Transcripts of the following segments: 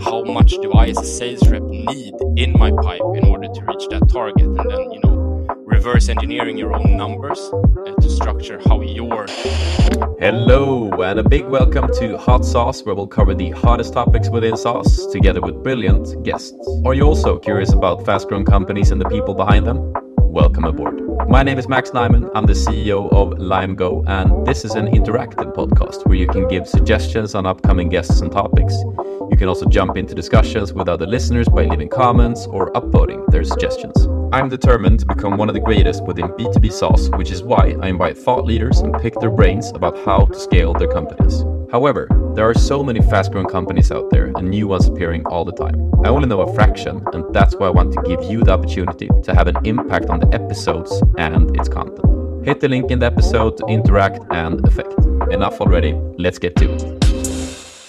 how much do I as a sales rep need in my pipe in order to reach that target? And then, you know, reverse engineering your own numbers uh, to structure how your. Hello, and a big welcome to Hot SaaS, where we'll cover the hottest topics within SaaS together with brilliant guests. Are you also curious about fast growing companies and the people behind them? Welcome aboard. My name is Max Nyman. I'm the CEO of Lime Go, and this is an interactive podcast where you can give suggestions on upcoming guests and topics. You can also jump into discussions with other listeners by leaving comments or upvoting their suggestions. I'm determined to become one of the greatest within B2B SaaS, which is why I invite thought leaders and pick their brains about how to scale their companies. However, there are so many fast growing companies out there and new ones appearing all the time. I only know a fraction, and that's why I want to give you the opportunity to have an impact on the episodes and its content. Hit the link in the episode to interact and affect. Enough already, let's get to it.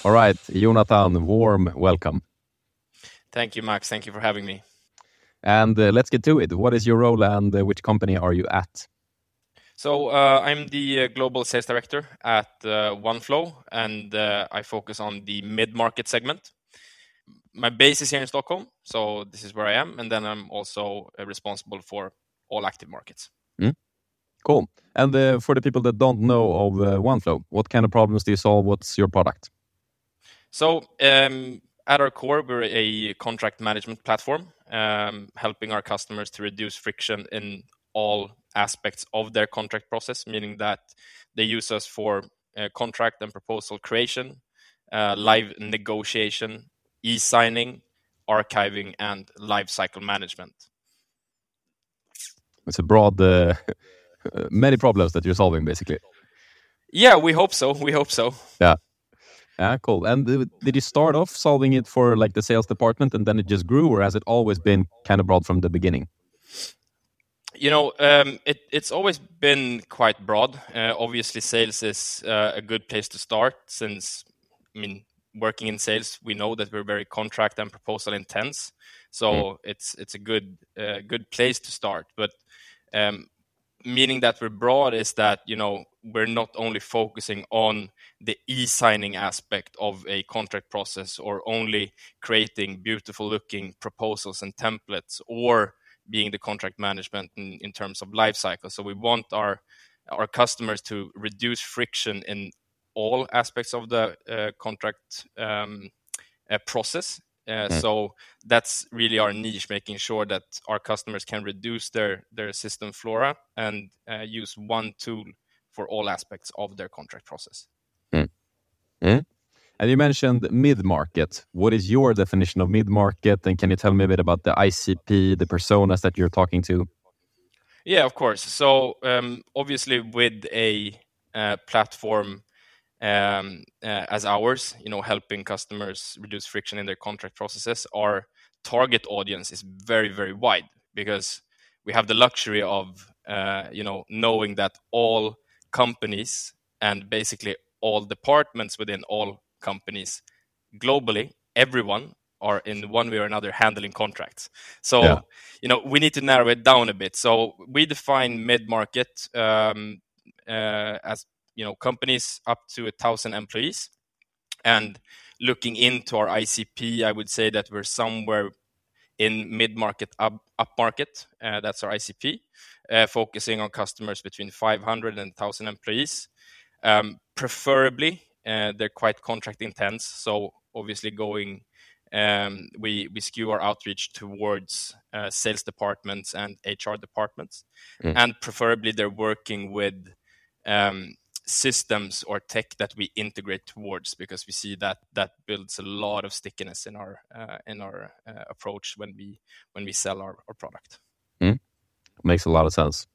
All right, Jonathan, warm welcome. Thank you, Max. Thank you for having me. And uh, let's get to it. What is your role and uh, which company are you at? So uh, I'm the uh, global sales director at uh, OneFlow, and uh, I focus on the mid-market segment. My base is here in Stockholm, so this is where I am, and then I'm also responsible for all active markets. Mm. Cool. And for the people that don't know of OneFlow, what kind of problems do you solve? What's your product? So um, at our core, we're a contract management platform um, helping our customers to reduce friction in all aspects of their contract process, meaning that they use us for uh, contract and proposal creation, uh, live negotiation, e-signing, archiving, and lifecycle management. It's a broad, uh, many problems that you're solving, basically. Yeah, we hope so. We hope so. Yeah. Yeah, cool. And did you start off solving it for like the sales department and then it just grew, or has it always been kind of broad from the beginning? You know, um, it, it's always been quite broad. Uh, obviously, sales is uh, a good place to start since, I mean, working in sales, we know that we're very contract and proposal intense. So mm. it's it's a good uh, good place to start. But um, meaning that we're broad is that you know we're not only focusing on the e-signing aspect of a contract process or only creating beautiful looking proposals and templates or being the contract management in, in terms of life cycle. So we want our our customers to reduce friction in all aspects of the uh, contract um, uh, process uh, mm. So that's really our niche, making sure that our customers can reduce their their system flora and uh, use one tool for all aspects of their contract process. Mm. Mm. And you mentioned mid market. What is your definition of mid market? And can you tell me a bit about the ICP, the personas that you're talking to? Yeah, of course. So um, obviously, with a uh, platform um, uh, as ours, you know, helping customers reduce friction in their contract processes, our target audience is very, very wide because we have the luxury of, uh, you know, knowing that all companies and basically all departments within all companies globally, everyone are in one way or another handling contracts. So, yeah. you know, we need to narrow it down a bit. So we define mid-market um, uh, as you know companies up to a thousand employees. And looking into our icp i would say that we're somewhere in mid-market up, up market uh, that's our icp uh, focusing on customers between 500 and 1000 employees. Um, preferably uh, they're quite contract intense. So obviously going um, we we skew our outreach towards uh, sales departments and hr departments. Mm. and preferably they're working with um, systems or tech that we integrate towards because we see that that builds a lot of stickiness in our uh, in our uh, approach when we when we sell our, our product. Mm. makes a lot of sense.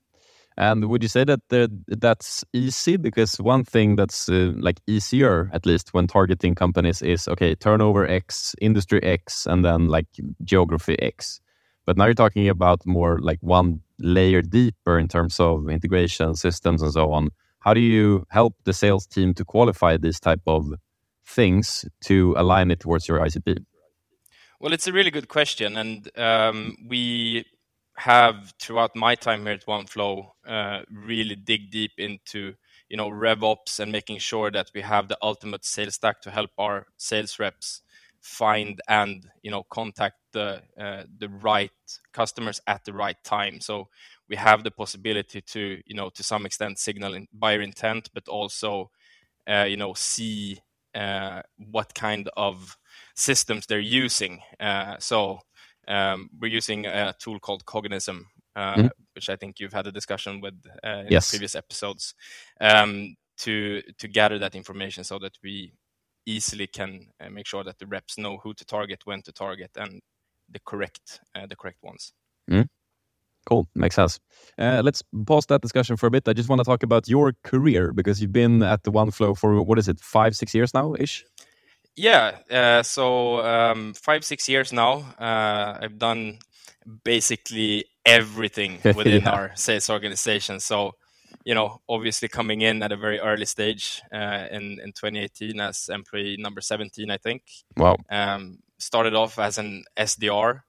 And would you say that that's easy? Because one thing that's uh, like easier at least when targeting companies is okay turnover x industry x and then like geography x. But now you're talking about more like one layer deeper in terms of integration systems and so on how do you help the sales team to qualify these type of things to align it towards your ICP? Well, it's a really good question, and um, we have throughout my time here at OneFlow uh, really dig deep into you know RevOps and making sure that we have the ultimate sales stack to help our sales reps find and you know contact the uh, the right customers at the right time. So we have the possibility to you know to some extent signal in buyer intent, but also uh, you know see uh, what kind of systems they're using. Uh, so um, we're using a tool called Cognism, uh, mm-hmm. which I think you've had a discussion with uh, in yes. previous episodes, um, to to gather that information so that we easily can uh, make sure that the reps know who to target, when to target, and the correct uh, the correct ones. Mm. Cool, makes sense. Uh, let's pause that discussion for a bit. I just want to talk about your career because you've been at the OneFlow for what is it, five, six years now, ish. Yeah, uh, so um, five, six years now. Uh, I've done basically everything within yeah. our sales organization. So, you know, obviously coming in at a very early stage uh, in in 2018 as employee number 17, I think. Wow. Um, started off as an SDR.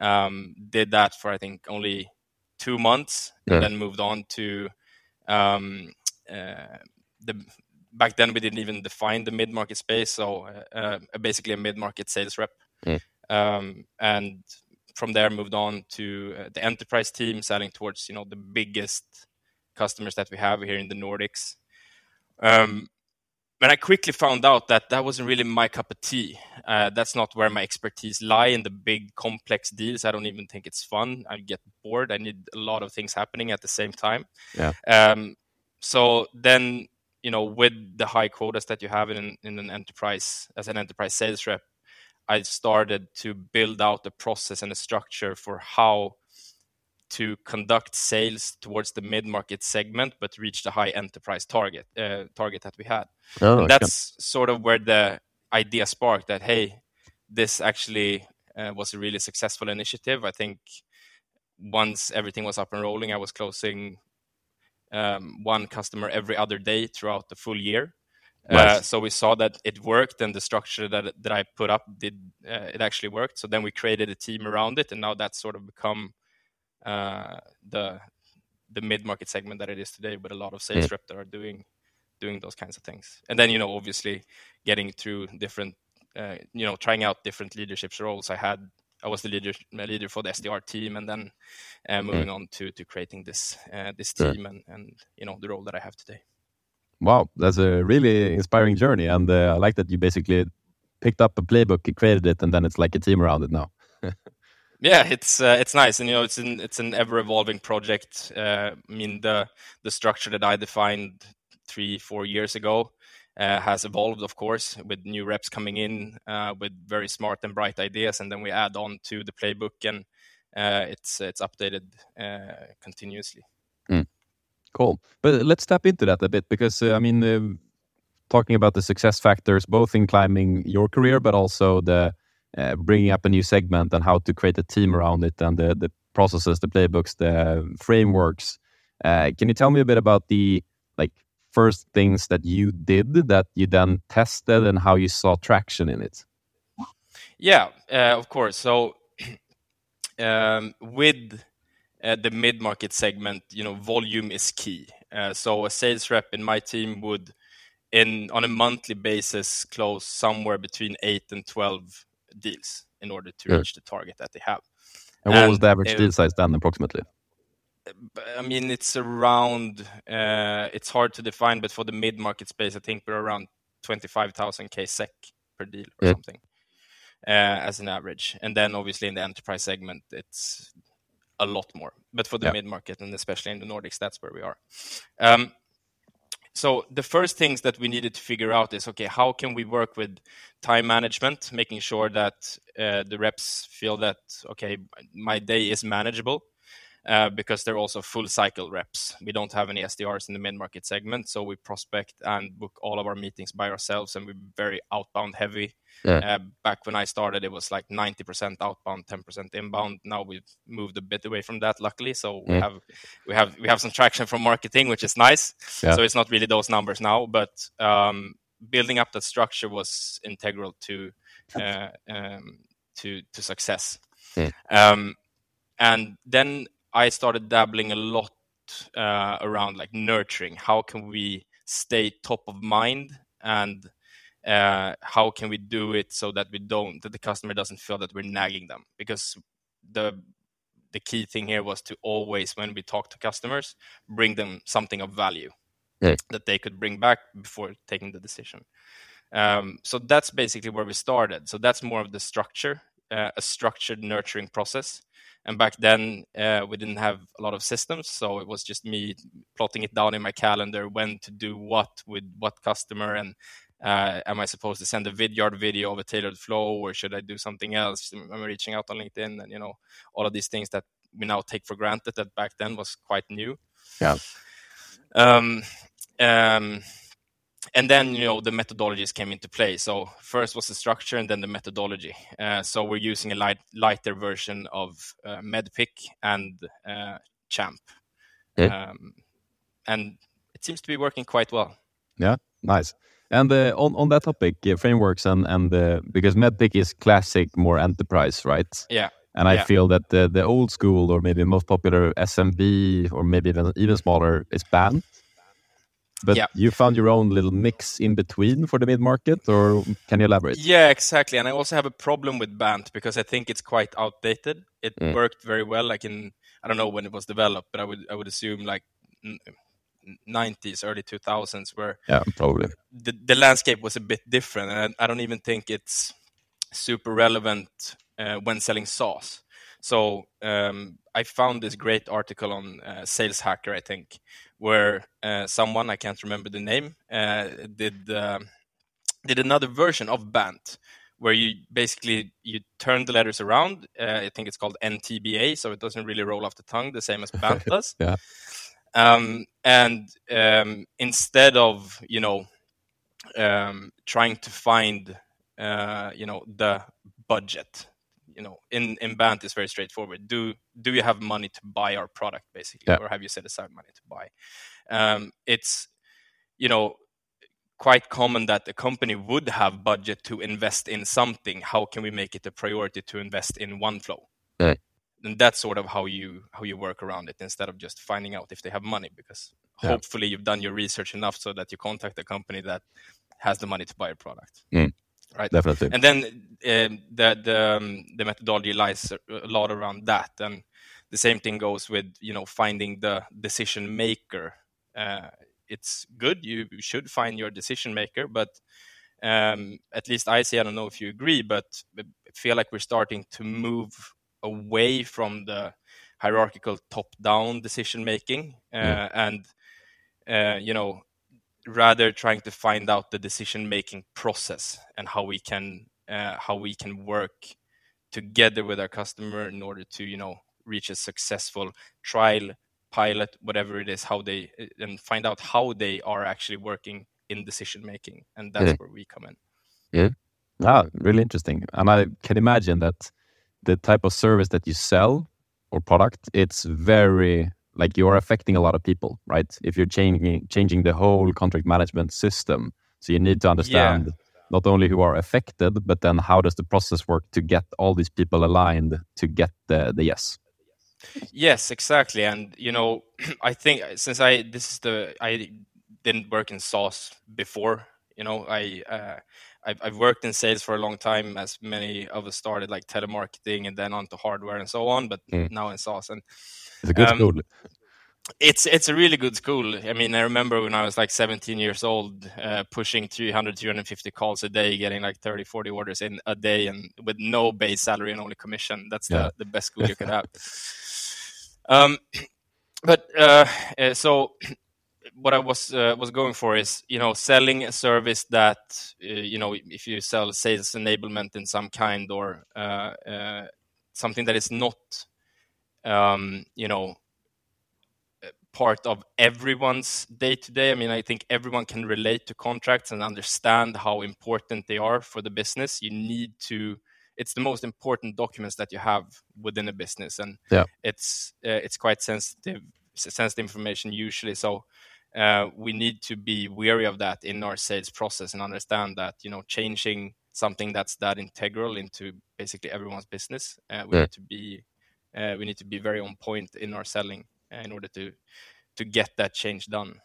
Um, did that for I think only two months, yeah. and then moved on to um, uh, the back then we didn't even define the mid-market space so uh, uh, basically a mid-market sales rep mm. um, and from there moved on to uh, the enterprise team selling towards you know the biggest customers that we have here in the nordics um, and i quickly found out that that wasn't really my cup of tea. Uh, that's not where my expertise lie in the big complex deals. I don't even think it's fun. I get bored. I need a lot of things happening at the same time. Yeah. um, so then you know with the high quotas that you have in in an enterprise as an enterprise sales rep i started to build out the process and the structure for how to conduct sales towards the mid-market segment but reach the high enterprise target uh, target that we had oh, that's sort of where the idea sparked that hey this actually uh, was a really successful initiative i think once everything was up and rolling i was closing um, one customer every other day throughout the full year. Uh, so we saw that it worked, and the structure that that I put up did uh, it actually worked. So then we created a team around it, and now that's sort of become uh, the the mid market segment that it is today, with a lot of sales mm. reps that are doing doing those kinds of things. And then you know, obviously, getting through different, uh, you know, trying out different leadership roles. I had I was the leader leader for the SDR team, and then uh, moving mm. on to to creating this uh, this team and and you know the role that I have today. Wow, that's a really inspiring journey, and uh, I like that you basically picked up a playbook, created it, and then it's like a team around it now. yeah, it's uh, it's nice, and you know it's an it's an ever evolving project. Uh, I mean the the structure that I defined three four years ago uh, has evolved, of course, with new reps coming in uh, with very smart and bright ideas, and then we add on to the playbook, and uh, it's it's updated uh, continuously. Mm. Cool, but let's tap into that a bit because I mean, uh, talking about the success factors, both in climbing your career, but also the bringing up a new segment and how to create a team around it, and the the processes, the playbooks, the frameworks. can you tell me a bit about the like first things that you did that you then tested and how you saw traction in it? Yeah, uh, of course. So um, with uh, the mid-market segment, you know, volume is key. Uh, so a sales rep in my team would, in on a monthly basis, close somewhere between eight and twelve deals in order to reach the target that they have. And what and was the average deal size then, approximately? I mean, it's around. Uh, it's hard to define, but for the mid-market space, I think we're around twenty-five thousand k SEK per deal or yeah. something uh, as an average. And then obviously in the enterprise segment, it's a lot more. But for the yeah. mid-market and especially in the Nordics, that's where we are. Um, so the first things that we needed to figure out is okay, how can we work with time management, making sure that uh, the reps feel that okay, my day is manageable because they're also full cycle reps. We don't have any SDRs in the mid market segment, so we prospect and book all of our meetings by ourselves, and we're very outbound heavy. Yeah. Uh, back when I started, it was like 90% outbound, 10% inbound. Now we've moved a bit away from that, luckily. So we have we have we have some traction from marketing, which is nice. Yeah. So it's not really those numbers now, but um, building up that structure was integral to uh, um, to to success. Um, and then I started dabbling a lot uh, around like nurturing. How can we stay top of mind and uh, how can we do it so that we don't that the customer doesn't feel that we're nagging them because the the key thing here was to always when we talk to customers bring them something of value yeah. that they could bring back before taking the decision um, so that's basically where we started so that's more of the structure uh, a structured nurturing process and back then uh, we didn't have a lot of systems so it was just me plotting it down in my calendar when to do what with what customer and uh, am I supposed to send a Vidyard video of a tailored flow, or should I do something else? Am I reaching out on LinkedIn? And you know, all of these things that we now take for granted that back then was quite new. Yeah. Um, um, and then you know the methodologies came into play. So first was the structure, and then the methodology. Uh, so we're using a light, lighter version of uh, MEDDPICC and uh, Champ, yeah. um, and it seems to be working quite well. Yeah, nice. And uh, on on that topic, uh, frameworks and and uh, because MEDDPICC is classic, more enterprise, right? Yeah. And I yeah. feel that the the old school or maybe most popular SMB or maybe even even smaller is BANT. But yeah. you found your own little mix in between for the mid market, or can you elaborate? Yeah, exactly. And I also have a problem with Bant because I think it's quite outdated. It Mm. worked very well, like in I don't know when it was developed, but I would I would assume like. 90s early 2000s where Yeah, probably. the, the landscape was a bit different and I, I don't even think it's super relevant uh, when selling SaaS. So um, I found this great article on uh, Sales Hacker, I think, where uh, someone I can't remember the name uh, did uh, did another version of Bant, where you basically you turn the letters around. Uh, I think it's called NTBA, so it doesn't really roll off the tongue the same as Bant does. Yeah. Um, and um, instead of you know um, trying to find uh, you know the budget you know in in bant is very straightforward do do you have money to buy our product basically Yeah. or have you set aside money to buy um, it's you know quite common that the company would have budget to invest in something how can we make it a priority to invest in Oneflow Yeah. and that's sort of how you how you work around it instead of just finding out if they have money because Yeah. hopefully you've done your research enough so that you contact a company that has the money to buy a product Mm. Right Definitely. and then um, the the um, the methodology lies a lot around that and the same thing goes with you know finding the decision maker uh, it's good you should find your decision maker but um, at least i see i don't know if you agree but I feel like we're starting to move away from the hierarchical top down decision making uh, Yeah. and uh, you know rather trying to find out the decision making process and how we can uh, how we can work together with our customer in order to you know reach a successful trial pilot whatever it is how they and find out how they are actually working in decision making and that's Yeah. where we come in yeah Ah, really interesting. And I can imagine that the type of service that you sell or product, it's very like you're affecting a lot of people, right? If you're changing changing the whole contract management system, so you need to understand not only who are affected, but then how does the process work to get all these people aligned to get the the yes. Yes, exactly. And you know, I think since I this is the I didn't work in SaaS before. You know, I uh, I've, I've worked in sales for a long time, as many of us started like telemarketing and then onto hardware and so on. But Mm. now in SaaS, and It's a good Um, school. it's it's a really good school. I mean, I remember when I was like 17 years old, uh, pushing 300, 350 calls a day, getting like 30, 40 orders in a day, and with no base salary and only commission. That's the, Yeah. the best school you could have. Um, but uh, uh, so what I was uh, was going for is you know selling a service that uh, you know if you sell sales enablement in some kind or uh, uh, something that is not um, you know part of everyone's day to day. I mean, I think everyone can relate to contracts and understand how important they are for the business. You need to. It's the most important documents that you have within a business, and Yeah. it's uh, it's quite sensitive sensitive information usually. So uh, we need to be wary of that in our sales process and understand that you know changing something that's that integral into basically everyone's business. Uh, we Yeah. need to be uh, we need to be very on point in our selling uh, in order to to get that change done.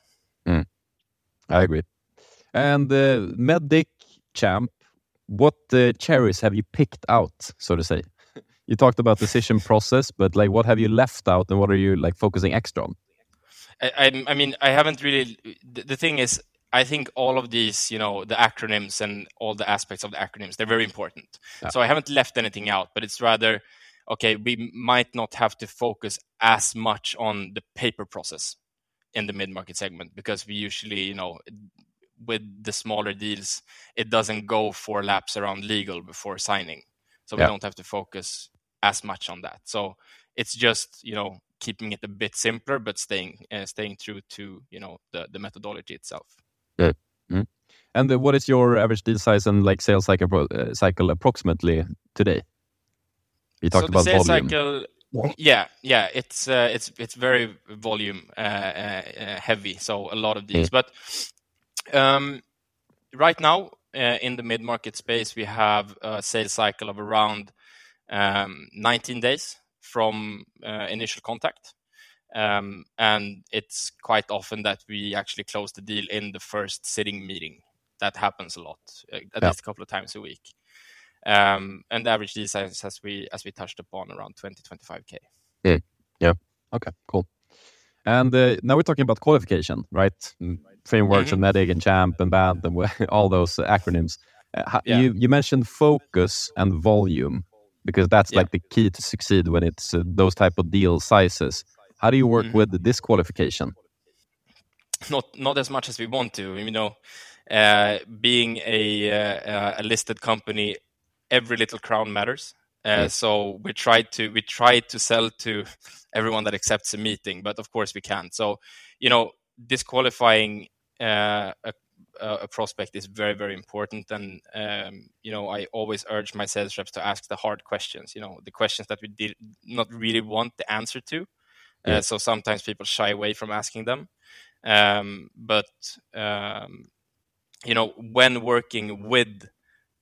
I agree. And uh, MEDDIC, Champ, what uh, cherries have you picked out, so to say? You talked about decision process, but like, what have you left out, and what are you like focusing extra on? I, I, I mean, I haven't really. The, the thing is, I think all of these, you know, the acronyms and all the aspects of the acronyms, they're very important. Yeah. So I haven't left anything out, but it's rather, okay, we might not have to focus as much on the paper process in the mid-market segment because we usually, you know, with the smaller deals, it doesn't go four laps around legal before signing. So yeah. we don't have to focus as much on that. So it's just, you know, keeping it a bit simpler, but staying uh, staying true to, you know, the, the methodology itself. Yeah. Mm. And uh, what is your average deal size and like sales cycle uh, cycle approximately today? You talked so about sales volume. cycle. Yeah, yeah, it's uh, it's it's very volume uh, uh, heavy, so a lot of deals. Mm. But um, right now in the mid market space, we have a sales cycle of around um, 19 days from initial contact. Um, and it's quite often that we actually close the deal in the first sitting meeting. That happens a lot, uh, at yeah. least a couple of times a week. Um, and the average deal size, as we as we touched upon, around 20 25k. Mm. Yeah. Okay. Cool. And uh, now we're talking about qualification, right? Mm, frameworks mm-hmm. and MEDDIC and CHAMP and BANT and all those acronyms. Uh, yeah. you, you mentioned focus and volume because that's yeah. like the key to succeed when it's uh, those type of deal sizes. How do you work mm-hmm. with disqualification? Not not as much as we want to. You know, uh, being a, uh, a listed company, every little crown matters. Uh, mm. So we try to we try to sell to everyone that accepts a meeting, but of course we can't. So you know, disqualifying uh, a, a, prospect is very very important, and um, you know I always urge my sales reps to ask the hard questions. You know, the questions that we did not really want the answer to. Yeah. Uh, so sometimes people shy away from asking them. Um, but um, you know, when working with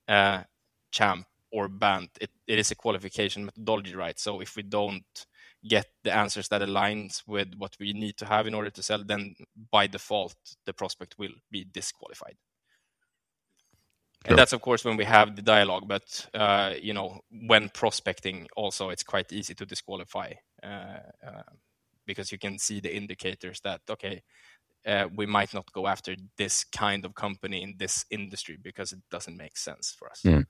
uh, Champ or BANT it, it is a qualification methodology, right? So if we don't get the answers that aligns with what we need to have in order to sell, then by default the prospect will be disqualified. Sure. And that's of course when we have the dialogue, but uh, you know when prospecting, also it's quite easy to disqualify uh, uh because you can see the indicators that okay uh, we might not go after this kind of company in this industry because it doesn't make sense for us. Mm.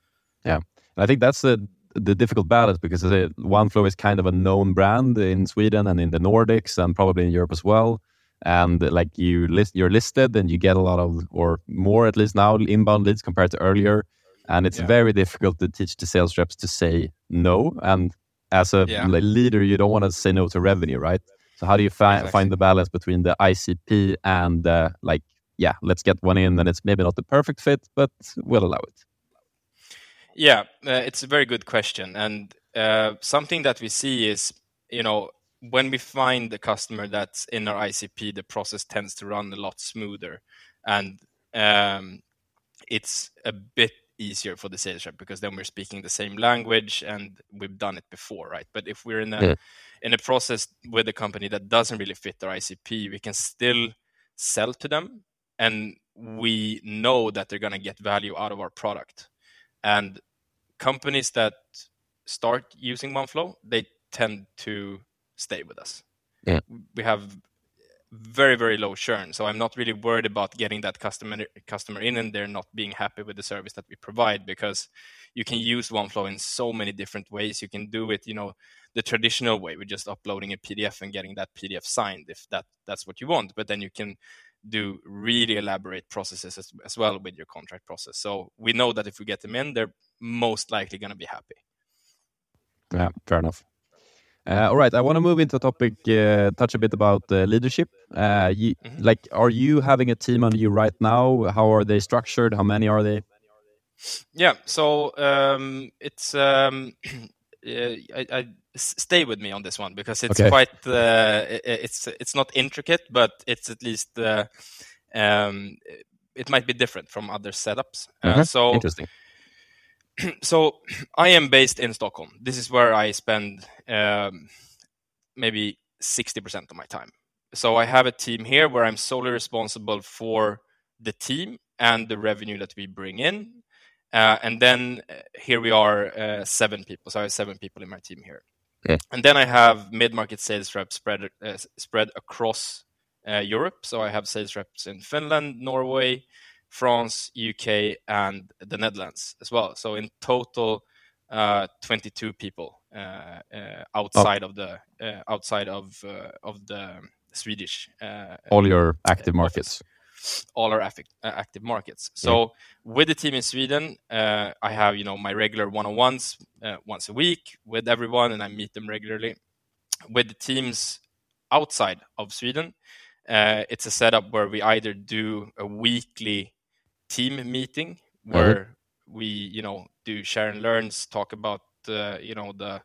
Yeah, I think that's the the difficult balance because OneFlow is kind of a known brand in Sweden and in the Nordics and probably in Europe as well. And like you list, you're listed and you get a lot of or more at least now inbound leads compared to earlier. And it's yeah. very difficult to teach the sales reps to say no. And as a yeah. leader, you don't want to say no to revenue, right? So how do you fi- exactly. find the balance between the ICP and uh, like, yeah, let's get one in, and it's maybe not the perfect fit, but we'll allow it. Yeah, uh, it's a very good question, and uh, something that we see is, you know, when we find the customer that's in our ICP, the process tends to run a lot smoother, and um, it's a bit easier for the sales rep because then we're speaking the same language and we've done it before, right? But if we're in a yeah. in a process with a company that doesn't really fit our ICP, we can still sell to them and we know that they're going to get value out of our product. And companies that start using OneFlow, they tend to stay with us. Yeah. We have very very low churn so i'm not really worried about getting that customer customer in and they're not being happy with the service that we provide because you can use oneflow in so many different ways you can do it you know the traditional way with just uploading a pdf and getting that pdf signed if that that's what you want but then you can do really elaborate processes as, as well with your contract process so we know that if we get them in they're most likely going to be happy yeah fair enough uh, all right, I want to move into a topic, uh, touch a bit about uh, leadership. Uh, you, mm-hmm. Like, are you having a team under you right now? How are they structured? How many are they? Yeah, so um, it's um, I, I, stay with me on this one because it's okay. quite uh, it's it's not intricate, but it's at least uh, um, it might be different from other setups. Mm-hmm. so interesting so I am based in Stockholm. This is where I spend um, maybe 60% of my time. So I have a team here where I'm solely responsible for the team and the revenue that we bring in. Uh, and then uh, here we are, uh, seven people. So I have seven people in my team here. And then I have mid-market sales reps spread uh, spread across uh, Europe. So I have sales reps in Finland, Norway, France, UK, and the Netherlands as well. So in total, uh, 22 people uh, uh, outside Oh. of the uh, outside of of the Swedish All your active office. All our active, active markets. So with the team in Sweden, uh, I have you know my regular one-on-ones uh, once a week with everyone, and I meet them regularly. With the teams outside of Sweden, uh, it's a setup where we either do a weekly team meeting where we you know do share and learns, talk about uh, you know the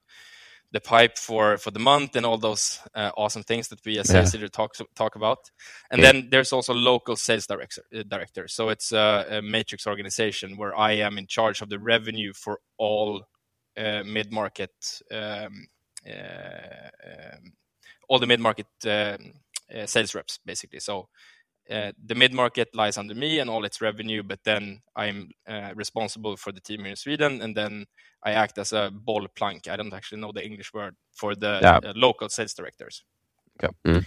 the pipe for for the month and all those uh, awesome things that we as Yeah. sales leader talk talk about. And Yeah. then there's also local sales director uh, director. So it's a, a matrix organization where I am in charge of the revenue for all uh, mid market um, uh, um, all the mid market um, uh, sales reps basically. So uh, the mid market lies under me and all its revenue, but then I'm uh, responsible for the team here in Sweden, and then I act as a ball plank. I don't actually know the English word for the Yeah. uh, local sales directors. Okay. Mm.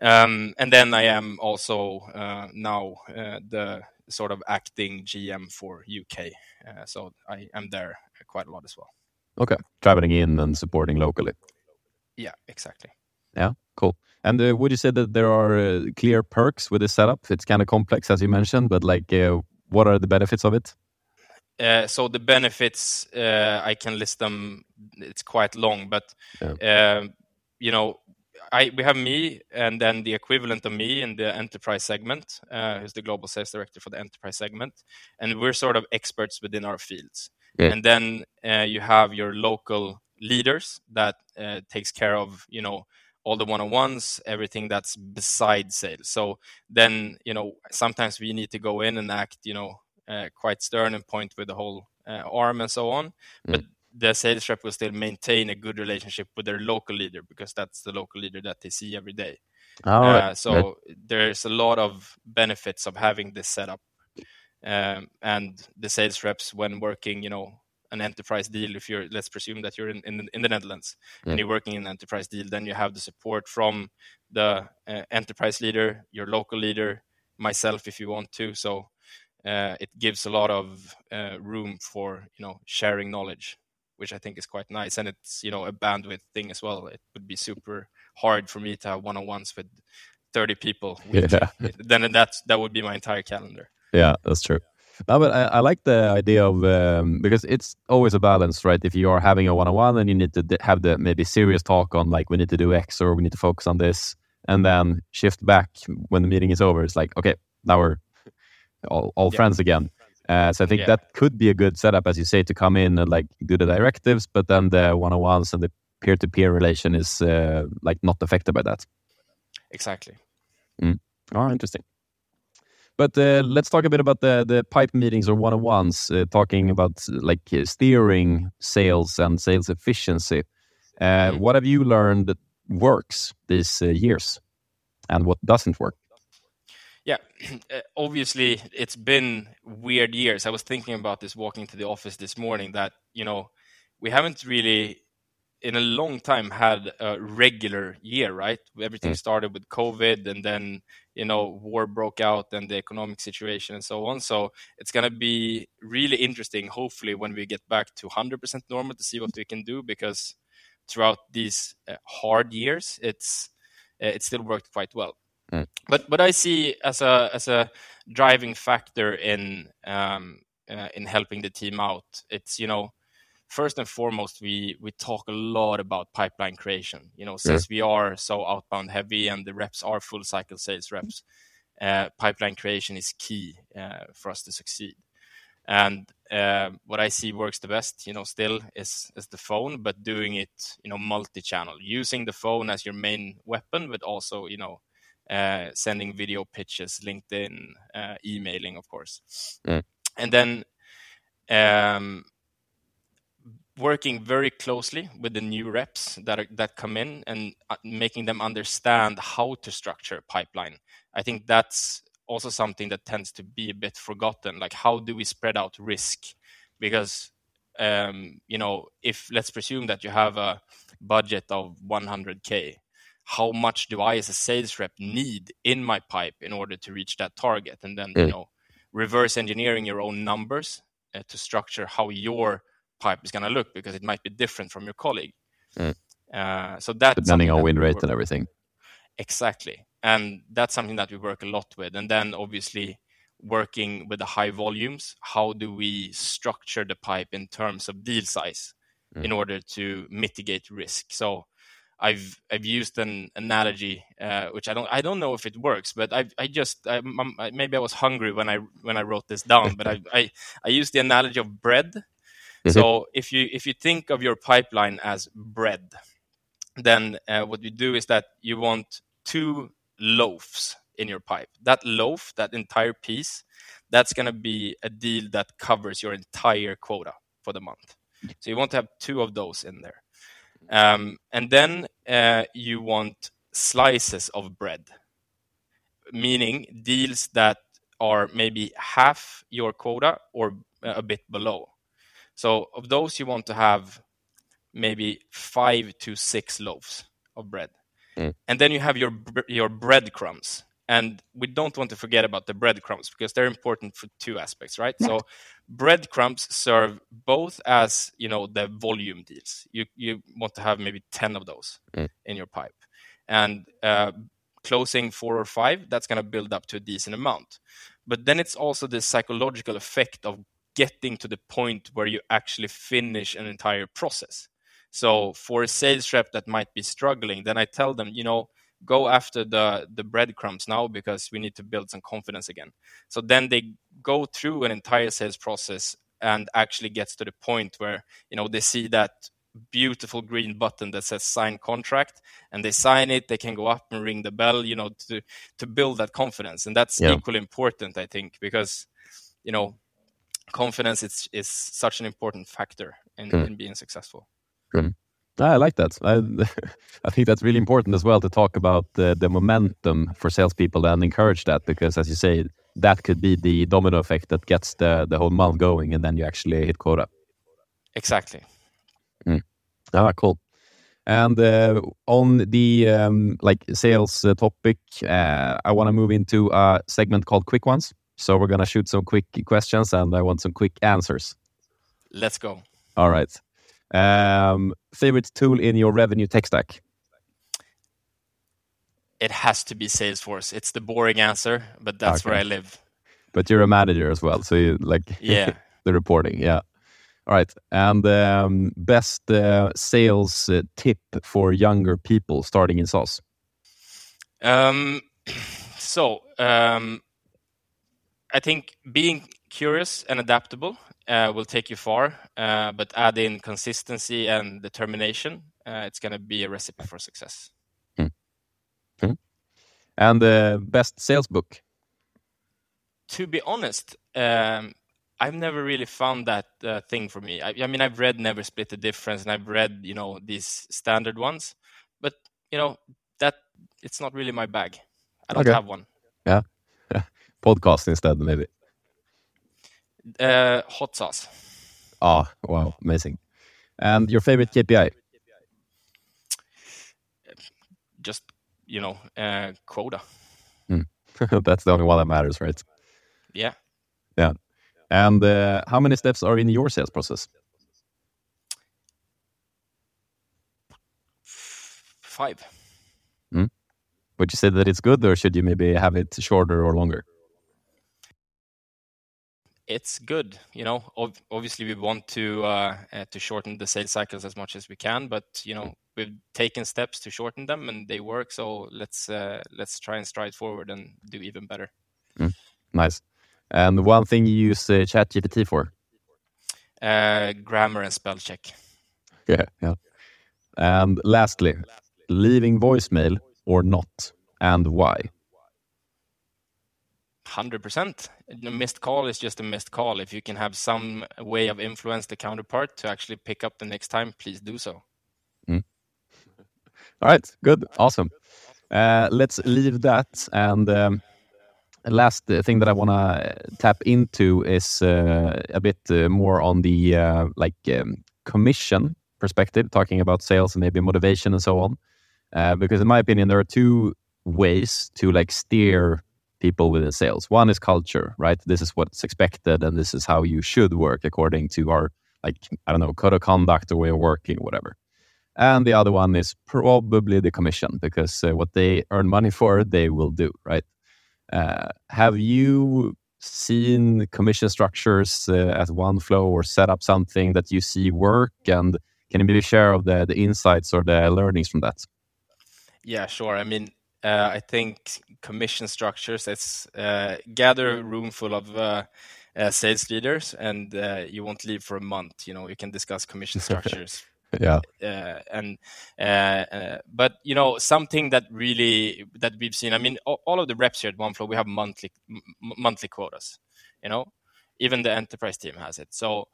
Um, and then I am also uh, now uh, the sort of acting GM for UK, uh, so I am there quite a lot as well. Okay. Traveling in and supporting locally. Yeah, exactly. Yeah, cool. And uh, would you say that there are uh, clear perks with this setup? It's kind of complex, as you mentioned, but like, uh, what are the benefits of it? Uh, so the benefits, uh, I can list them. It's quite long, but um, you know, I we have me, and then the equivalent of me in the enterprise segment, uh, who's the global sales director for the enterprise segment, and we're sort of experts within our fields. Yeah. And then uh, you have your local leaders that uh, takes care of, you know, all the one-on-ones, everything that's beside sales. So then, you know, sometimes we need to go in and act, you know, uh, quite stern and point with the whole uh, arm and so on. But the sales rep will still maintain a good relationship with their local leader because that's the local leader that they see every day. All Uh, so there's a lot of benefits of having this setup. Um, and the sales reps, when working, you know, an enterprise deal, if you're, let's presume that you're in, in, in the Netherlands and you're working in an enterprise deal, then you have the support from the uh, enterprise leader, your local leader, myself, if you want to. So uh, it gives a lot of uh, room for, you know, sharing knowledge, which I think is quite nice. And it's, you know, a bandwidth thing as well. It would be super hard for me to have one-on-ones with 30 people. Yeah. Then that's, that would be my entire calendar. Yeah, that's true. No, but I, I like the idea of um, because it's always a balance, right? If you are having a one-on-one and you need to have the maybe serious talk on like we need to do X or we need to focus on this, and then shift back when the meeting is over. It's like okay, now we're all, all Yeah. friends again. Uh, so I think Yeah. that could be a good setup, as you say, to come in and like do the directives, but then the one-on-ones and the peer-to-peer relation is uh, like not affected by that. Exactly. Oh, interesting. But uh, let's talk a bit about the the pipe meetings or one on ones, uh, talking about like uh, steering sales and sales efficiency. Uh, Mm. What have you learned that works these uh, years, and what doesn't work? Yeah, uh, obviously it's been weird years. I was thinking about this walking to the office this morning that, you know, we haven't really in a long time had a regular year, right? Everything Mm. started with COVID and then, you know, war broke out and the economic situation and so on. So it's going to be really interesting, hopefully, when we get back to 100% normal to see what we can do because throughout these uh, hard years, it's uh, it still worked quite well but but I see as a as a driving factor in um, uh, in helping the team out. It's you know first and foremost we we talk a lot about pipeline creation. You know since we are so outbound heavy and the reps are full cycle sales reps, uh, pipeline creation is key uh, for us to succeed. And uh, what I see works the best, you know, still is is the phone, but doing it, you know, multi-channel, using the phone as your main weapon, but also, you know, uh, sending video pitches, LinkedIn, uh, emailing, of course, Mm. and then um, working very closely with the new reps that are, that come in and uh, making them understand how to structure a pipeline. I think that's also something that tends to be a bit forgotten. Like how do we spread out risk? Because um, you know, if let's presume that you have a budget of 100k, how much do I as a sales rep need in my pipe in order to reach that target? And then mm. you know, reverse engineering your own numbers uh, to structure how your pipe is going to look because it might be different from your colleague. Mm. Uh, so that depending on win rate and everything. Exactly, and that's something that we work a lot with. And then obviously working with the high volumes, how do we structure the pipe in terms of deal size mm. in order to mitigate risk? So I've I've used an analogy uh, which I don't I don't know if it works, but I I just I, maybe I was hungry when I when I wrote this down, but I I, I used the analogy of bread. Mm-hmm. So if you if you think of your pipeline as bread, then uh, what you do is that you want two loaves in your pipe. That loaf, that entire piece, that's going to be a deal that covers your entire quota for the month. So you want to have two of those in there. Um, and then uh, you want slices of bread, meaning deals that are maybe half your quota or a bit below. So of those, you want to have maybe five to six loaves of bread. Mm. And then you have your your breadcrumbs. And we don't want to forget about the breadcrumbs because they're important for two aspects, right? So breadcrumbs serve both as, you know, the volume deals. You you want to have maybe 10 of those mm. in your pipe. And uh, closing four or five, that's going to build up to a decent amount. But then it's also the psychological effect of getting to the point where you actually finish an entire process. So for a sales rep that might be struggling, then I tell them, you know, go after the the breadcrumbs now because we need to build some confidence again. So then they go through an entire sales process and actually gets to the point where you know they see that beautiful green button that says sign contract and they sign it they can go up and ring the bell you know to to build that confidence and that's yeah. equally important i think because you know confidence is is such an important factor in, mm. in being successful mm. I like that. I, I think that's really important as well to talk about the, the momentum for salespeople and encourage that because, as you say, that could be the domino effect that gets the, the whole month going and then you actually hit quota. Exactly. Mm. Ah, cool. And uh, on the um, like sales uh, topic, uh, I want to move into a segment called Quick Ones. So we're gonna shoot some quick questions, and I want some quick answers. Let's go. All right. Um, favorite tool in your revenue tech stack? It has to be Salesforce. It's the boring answer, but that's okay. where I live. But you're a manager as well, so you like yeah the reporting. Yeah. All right. And um, best uh, sales uh, tip for younger people starting in SaaS? Um, so um, I think being curious and adaptable uh, will take you far, uh, but add in consistency and determination, uh, it's going to be a recipe for success. Hmm. Hmm. And the best sales book? To be honest, um, I've never really found that uh, thing for me. I, I, mean, I've read Never Split the Difference, and I've read, you know, these standard ones, but you know that it's not really my bag. I don't okay. have one. Yeah, podcast instead, maybe. Uh, Hot SaaS. Oh, wow, amazing. And your favorite KPI? Just, you know, uh, quota. Mm. That's the only one that matters, right? Yeah. Yeah. And uh, how many steps are in your sales process? Five. Mm. Would you say that it's good, or should you maybe have it shorter or longer? It's good. You know, obviously we want to uh, uh, to shorten the sales cycles as much as we can, but you know we've taken steps to shorten them and they work. So let's uh, let's try and stride forward and do even better. Mm, nice. And one thing you use uh, ChatGPT for? Uh, grammar and spell check. Yeah, yeah. And lastly, leaving voicemail or not, and why? Hundred percent. A missed call is just a missed call. If you can have some way of influence the counterpart to actually pick up the next time, please do so. Mm. All right, good, awesome. Uh, let's leave that and um, last thing that I want to tap into is uh, a bit uh, more on the uh, like um, commission perspective, talking about sales and maybe motivation and so on. Uh, because in my opinion, there are two ways to like steer people within sales. One is culture, right? This is what's expected, and this is how you should work according to our like I don't know code of conduct or way of working, whatever. And the other one is probably the commission because uh, what they earn money for, they will do, right? Uh, have you seen commission structures uh, at Oneflow or set up something that you see work? And can you maybe share of the, the insights or the learnings from that? Yeah, sure. I mean, uh, I think commission structures, it's uh, gather a room full of uh, uh, sales leaders and you won't leave for a month. You know, you can discuss commission structures. Yeah uh, and uh, uh, but you know something that really that we've seen i mean all, of the reps here at Oneflow we have monthly monthly quotas you know? Even the enterprise team has it. So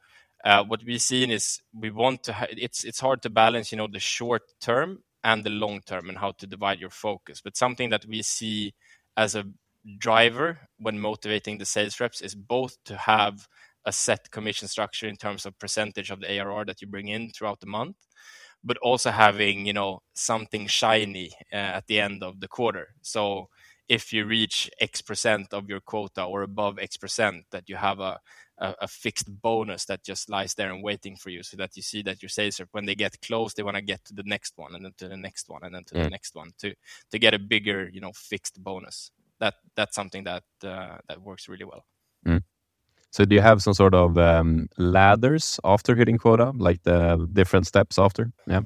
uh, what we've seen is we want to ha- it's it's hard to balance you know the short term and the long term and how to divide your focus but something that we see as a driver when motivating the sales reps is both to have a set commission structure in terms of percentage of the ARR that you bring in throughout the month, but also having you know something shiny uh, at the end of the quarter. So if you reach X percent of your quota or above X percent, that you have a, a, a fixed bonus that just lies there and waiting for you, so that you see that your sales rep, when they get close, they want to get to the next one, and then to the next one, and then to mm. the next one, to to get a bigger, you know, fixed bonus. That that's something that uh, that works really well. Mm. So do you have some sort of um, ladders after hitting quota, like the different steps after? Yeah.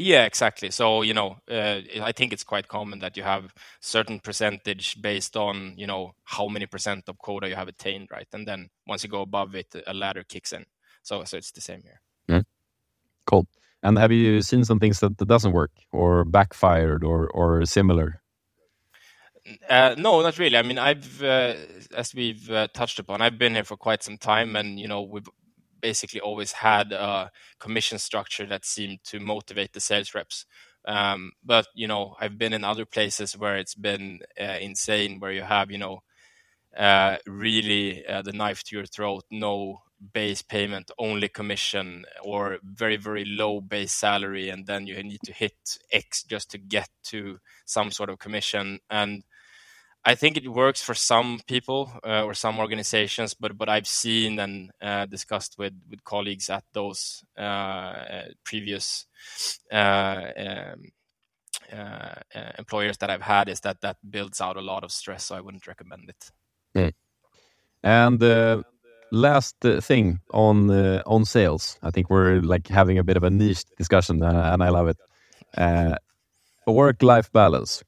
Yeah, exactly. So you know, uh, I think it's quite common that you have certain percentage based on you know how many percent of quota you have attained, right? And then once you go above it, a ladder kicks in. So so it's the same here. Mm. Cool. And have you seen some things that, that doesn't work or backfired or or similar? Uh, no, not really. I mean, I've, uh, as we've uh, touched upon, I've been here for quite some time, and you know, we've basically always had a commission structure that seemed to motivate the sales reps. Um, but you know, I've been in other places where it's been uh, insane, where you have, you know, uh, really uh, the knife to your throat, no base payment, only commission, or very very low base salary, and then you need to hit X just to get to some sort of commission and I think it works for some people uh, or some organizations, but but I've seen and uh, discussed with with colleagues at those uh, uh previous uh, um, uh, employers that I've had is that that builds out a lot of stress. So I wouldn't recommend it. Mm. And last thing on on sales, I think we're like having a bit of a niche discussion, and I love it. work life balance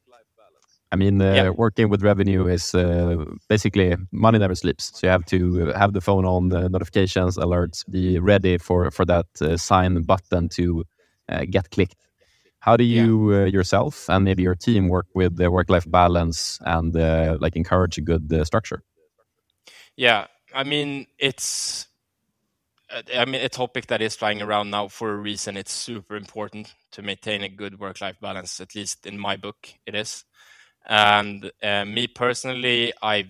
I mean, uh, yep. working with revenue is uh, basically money never sleeps. So you have to have the phone on, the notifications, alerts, be ready for for that uh, sign button to uh, get clicked. How do you yeah. Uh, yourself and maybe your team work with the work-life balance and uh, like encourage a good structure? Yeah, I mean it's I mean, a topic that is flying around now for a reason. It's super important to maintain a good work-life balance. At least in my book, it is. And uh, me personally, I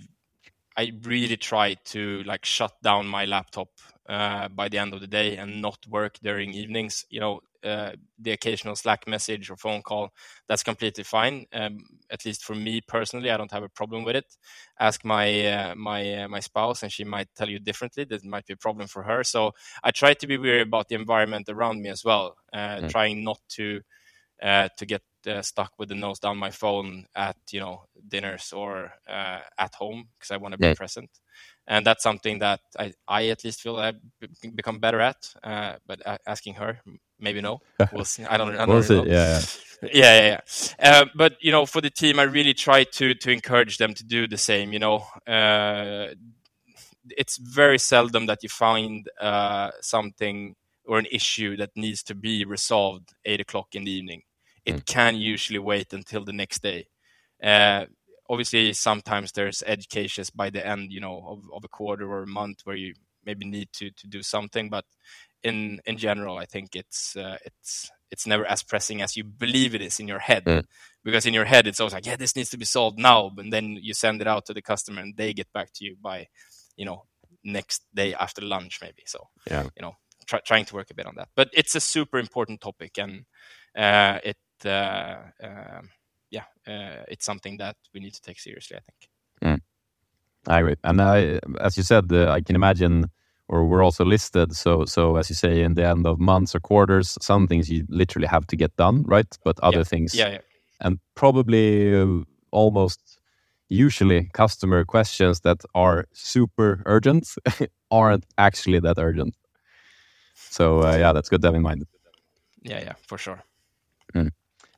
I really try to like shut down my laptop uh, by the end of the day and not work during evenings. You know, uh, the occasional Slack message or phone call, that's completely fine. Um, at least for me personally, I don't have a problem with it. Ask my uh, my uh, my spouse, and she might tell you differently. That might be a problem for her. So I try to be weary about the environment around me as well, mm. trying not to uh, to get uh, stuck with the nose down my phone at you know dinners or uh, at home because I want to be yeah. present, and that's something that I, I at least feel I've become better at. Uh, but asking her, maybe no, we'll see. I don't, I don't we'll. Yeah, yeah, yeah, yeah. yeah. Uh, but you know, for the team, I really try to to encourage them to do the same. You know, uh, it's very seldom that you find uh, something or an issue that needs to be resolved eight o'clock in the evening it mm. can usually wait until the next day. Uh, obviously, sometimes there's edge cases by the end, you know, of, of a quarter or a month where you maybe need to to do something, but in in general, I think it's uh, it's it's never as pressing as you believe it is in your head. Mm. Because in your head, it's always like, yeah, this needs to be solved now. But then you send it out to the customer, and they get back to you by, you know, next day after lunch, maybe. So, Yeah. you know, try, trying to work a bit on that. But it's a super important topic, and uh, it, yeah, uh, it's something that we need to take seriously. I think. I agree. And I, as you said, uh, I can imagine, or we're also listed. So, so as you say, in the end of months or quarters, some things you literally have to get done, right? But other things, Yeah, yeah. and probably uh, almost usually customer questions that are super urgent aren't actually that urgent. So uh, yeah, that's good to have in mind. Yeah, yeah, for sure.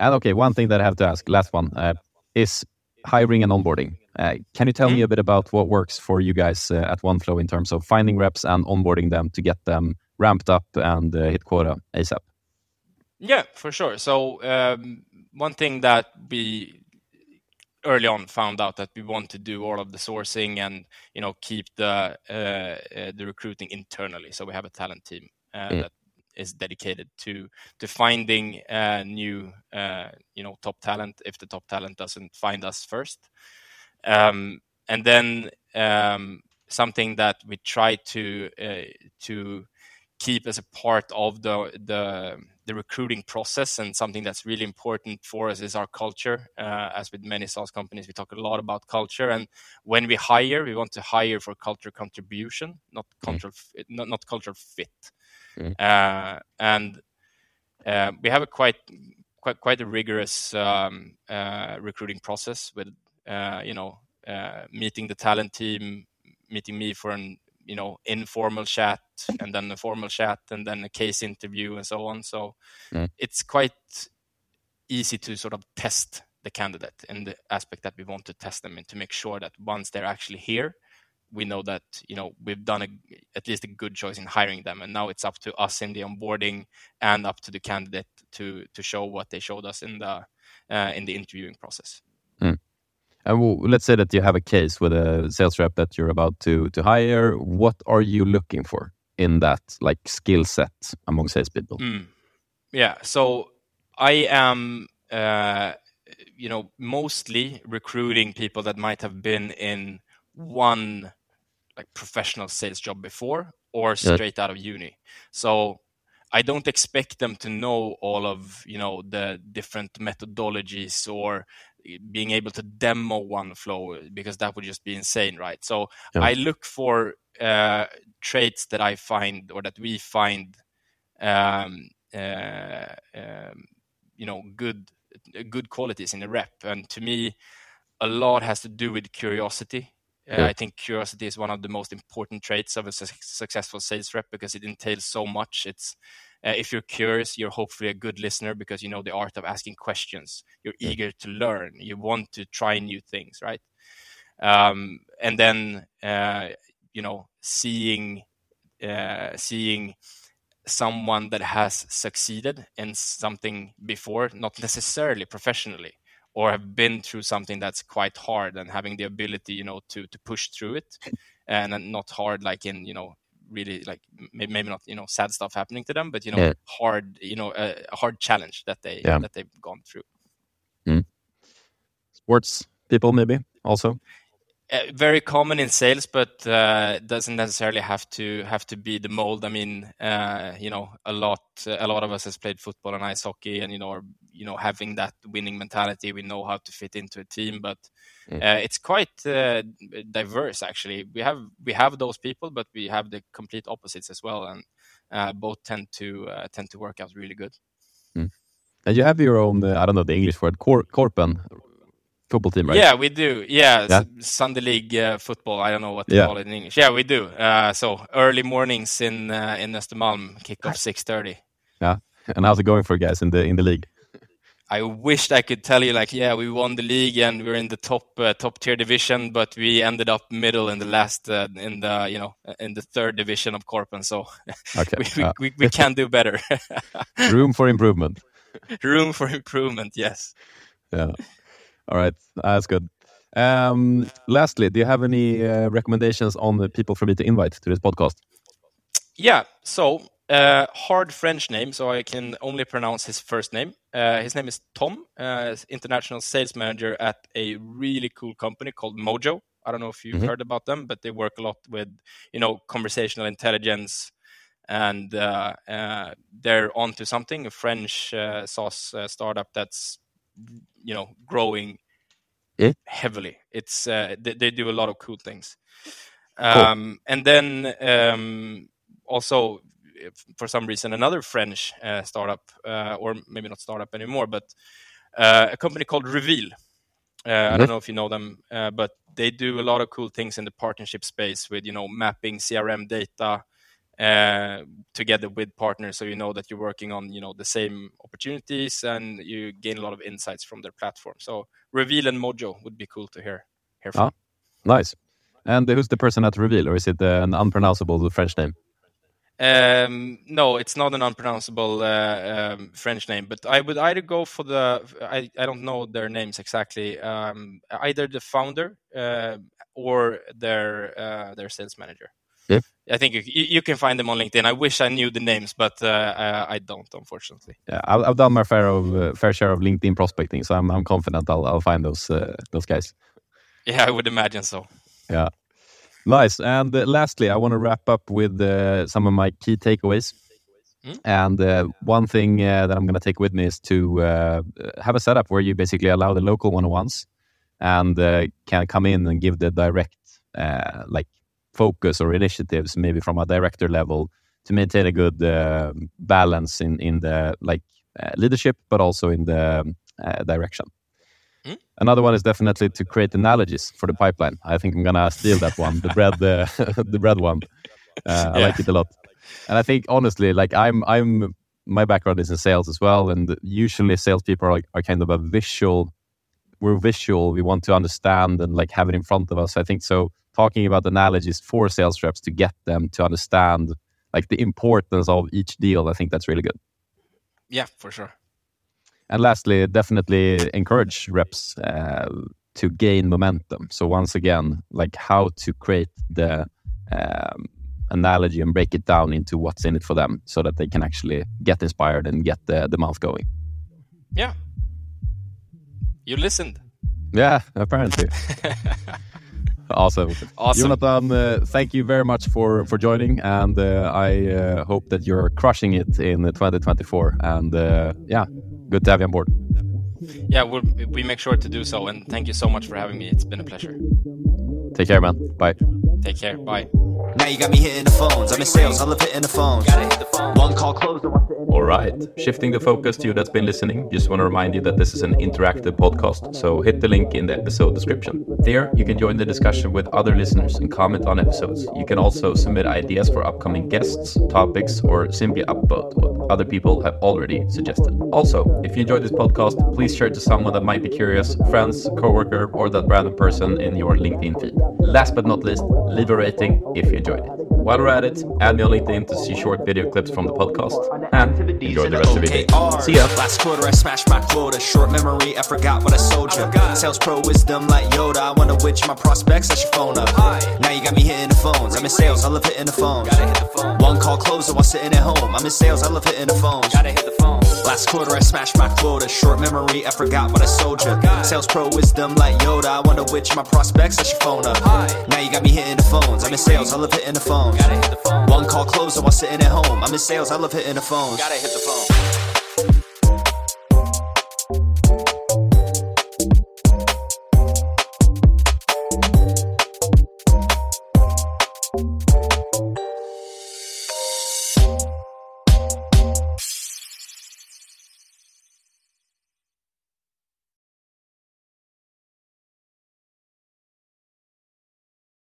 And okay, one thing that I have to ask, last one, uh, is hiring and onboarding. Uh, can you tell me a bit about what works for you guys uh, at Oneflow in terms of finding reps and onboarding them to get them ramped up and uh, hit quota ASAP? Yeah, for sure. So um, one thing that we early on found out that we want to do all of the sourcing and you know keep the uh, uh, the recruiting internally. So we have a talent team uh, Mm. that is dedicated to to finding uh, new uh, you know top talent if the top talent doesn't find us first. Um, and then um, something that we try to uh, to keep as a part of the the the recruiting process and something that's really important for us is our culture. Uh, as with many SaaS companies, we talk a lot about culture, and when we hire, we want to hire for culture contribution, not cultural, f- not, not cultural fit. Mm. Uh, and uh, we have a quite quite quite a rigorous um, uh, recruiting process with uh, you know uh, meeting the talent team, meeting me for an you know informal chat and then a formal chat and then a case interview and so on. So Mm. it's quite easy to sort of test the candidate in the aspect that we want to test them in to make sure that once they're actually here we know that you know we've done a, at least a good choice in hiring them and now it's up to us in the onboarding and up to the candidate to to show what they showed us in the uh, in the interviewing process And w let's say that you have a case with a sales rep that you're about to to hire. What are you looking for in that like skill set among salespeople? Mm. Yeah. So I am, uh, you know, mostly recruiting people that might have been in one like professional sales job before or Yeah. straight out of uni. So I don't expect them to know all of you know the different methodologies or being able to demo Oneflow because that would just be insane, right? So Yeah. I look for uh, traits that I find or that we find um, uh, um, you know good good qualities in a rep and to me a lot has to do with curiosity Yeah. i think curiosity is one of the most important traits of a su- successful sales rep because it entails so much it's uh, if you're curious you're hopefully a good listener because you know the art of asking questions you're Yeah. eager to learn you want to try new things right um, and then uh, you know seeing uh, seeing someone that has succeeded in something before, not necessarily professionally, or have been through something that's quite hard and having the ability, you know, to to push through it, and not hard like in you know really like maybe, not you know sad stuff happening to them, but you know Yeah. hard you know a, a hard challenge that they Yeah. that they've gone through. Hmm. Sports people, maybe also. Uh, very common in sales, but uh, doesn't necessarily have to have to be the mold. I mean, uh, you know, a lot a lot of us has played football and ice hockey, and you know, are, you know, having that winning mentality, we know how to fit into a team. But Mm. uh, it's quite uh, diverse, actually. We have we have those people, but we have the complete opposites as well, and uh, both tend to uh, tend to work out really good. And you have your own, uh, I don't know the English word, Cor- Korpen football team, right? Yeah, we do. Yeah, Yeah. Sunday league uh, football. I don't know what to Yeah. call it in English. Yeah, we do. Uh, so early mornings in uh, in Östermalm, kickoff six thirty. Yeah. And how's it going for you guys in the in the league? I wished I could tell you like, yeah, we won the league and we're in the top uh, top tier division, but we ended up middle in the last uh, in the you know in the third division of Korpen. So Okay. we, we, yeah. we, we can do better. Room for improvement. Room for improvement. Yes. Yeah. All right. That's good. Um, lastly, do you have any uh, recommendations on the people for me to invite to this podcast? Yeah. So uh, hard French name, so I can only pronounce his first name. Uh, his name is Tom, uh, international sales manager at a really cool company called Modjo. I don't know if you've mm-hmm. heard about them, but they work a lot with, you know, conversational intelligence, and uh, uh, they're onto something. A French uh, SaaS startup that's, you know, growing yeah. heavily. It's they, they, do a lot of cool things. Um, And then um, also for some reason another French uh, startup, uh, or maybe not startup anymore, but uh, a company called Reveal. Mm-hmm. I don't know if you know them, but they do a lot of cool things in the partnership space with you know mapping CRM data uh, together with partners so you know that you're working on you know the same opportunities and you gain a lot of insights from their platform so reveal and modjo would be cool to hear hear from ah, nice and who's the person at reveal or is it uh, an unpronounceable french name um, no, it's not an unpronounceable uh, um, French name, but I would either go for the I, I don't know their names exactly. Um, either the founder uh, or their uh, their sales manager. Yeah. I think you, you can find them on LinkedIn. I wish I knew the names, but uh, I don't, unfortunately. Yeah, I've done my fair of uh, fair share of LinkedIn prospecting, so I'm I'm confident I'll I'll find those uh, those guys. Yeah, I would imagine so. Yeah. Nice. And uh, lastly, I want to wrap up with uh, some of my key takeaways. Mm. And uh, one thing uh, that I'm going to take with me is to uh, have a setup where you basically allow the local one-on-ones and uh, can come in and give the direct like focus or initiatives, maybe from a director level, to maintain a good balance in in the like leadership, but also in the direction. Mm. Another one is definitely to create analogies for the pipeline. I think I'm gonna steal that one, the bread, uh, the bread one. Uh, I like it a lot, and I think honestly, like I'm, I'm, my background is in sales as well, and usually salespeople are, are kind of a visual. We're visual. We want to understand and like have it in front of us. I think so. Talking about analogies for sales reps to get them to understand like the importance of each deal. I think that's really good. Yeah, for sure. And lastly, definitely encourage reps uh, to gain momentum. So once again, like how to create the um, analogy and break it down into what's in it for them, so that they can actually get inspired and get the the month going. Yeah, you listened. Yeah, apparently. Awesome. Awesome. Jonathan, uh, thank you very much for, for joining. And uh, I uh, hope that you're crushing it in 2024. And uh, yeah, good to have you on board. Yeah, we'll, we make sure to do so. And thank you so much for having me. It's been a pleasure. Take care, man. Bye. Take care. Bye. Now you got me hitting the phones. I'm in sales. I love hitting the phones. Gotta hit the phone. One call closed. All right. Shifting the focus to you that's been listening, just want to remind you that this is an interactive podcast. So hit the link in the episode description. There, you can join the discussion with other listeners and comment on episodes. You can also submit ideas for upcoming guests, topics, or simply upvote what other people have already suggested. Also, if you enjoyed this podcast, please share it to someone that might be curious, friends, coworker, or that random person in your LinkedIn feed. Last but not least, leave a rating if you enjoyed it. While we're at it, add me on LinkedIn to see short video clips from the podcast. And enjoy the rest of your day. See ya. Last quarter, I smashed my quota. Short memory, I forgot what I sold you. Sales pro wisdom like Yoda. I wonder which my prospects I should phone up. Now you got me hitting the phones. I'm in sales, I love hitting the phones. One call closer while sitting at home. I'm in sales, I love hitting the phones. Gotta hit the phone. Last quarter, I smashed my quota. Short memory, I forgot what I sold you. Sales pro wisdom like Yoda. I wonder which my prospects I should phone up. Now you got me hitting the phones. I'm in sales, I love hitting the phones. One call closer while sitting at home. I'm in sales, I love hitting the phones. Gotta hit the phone.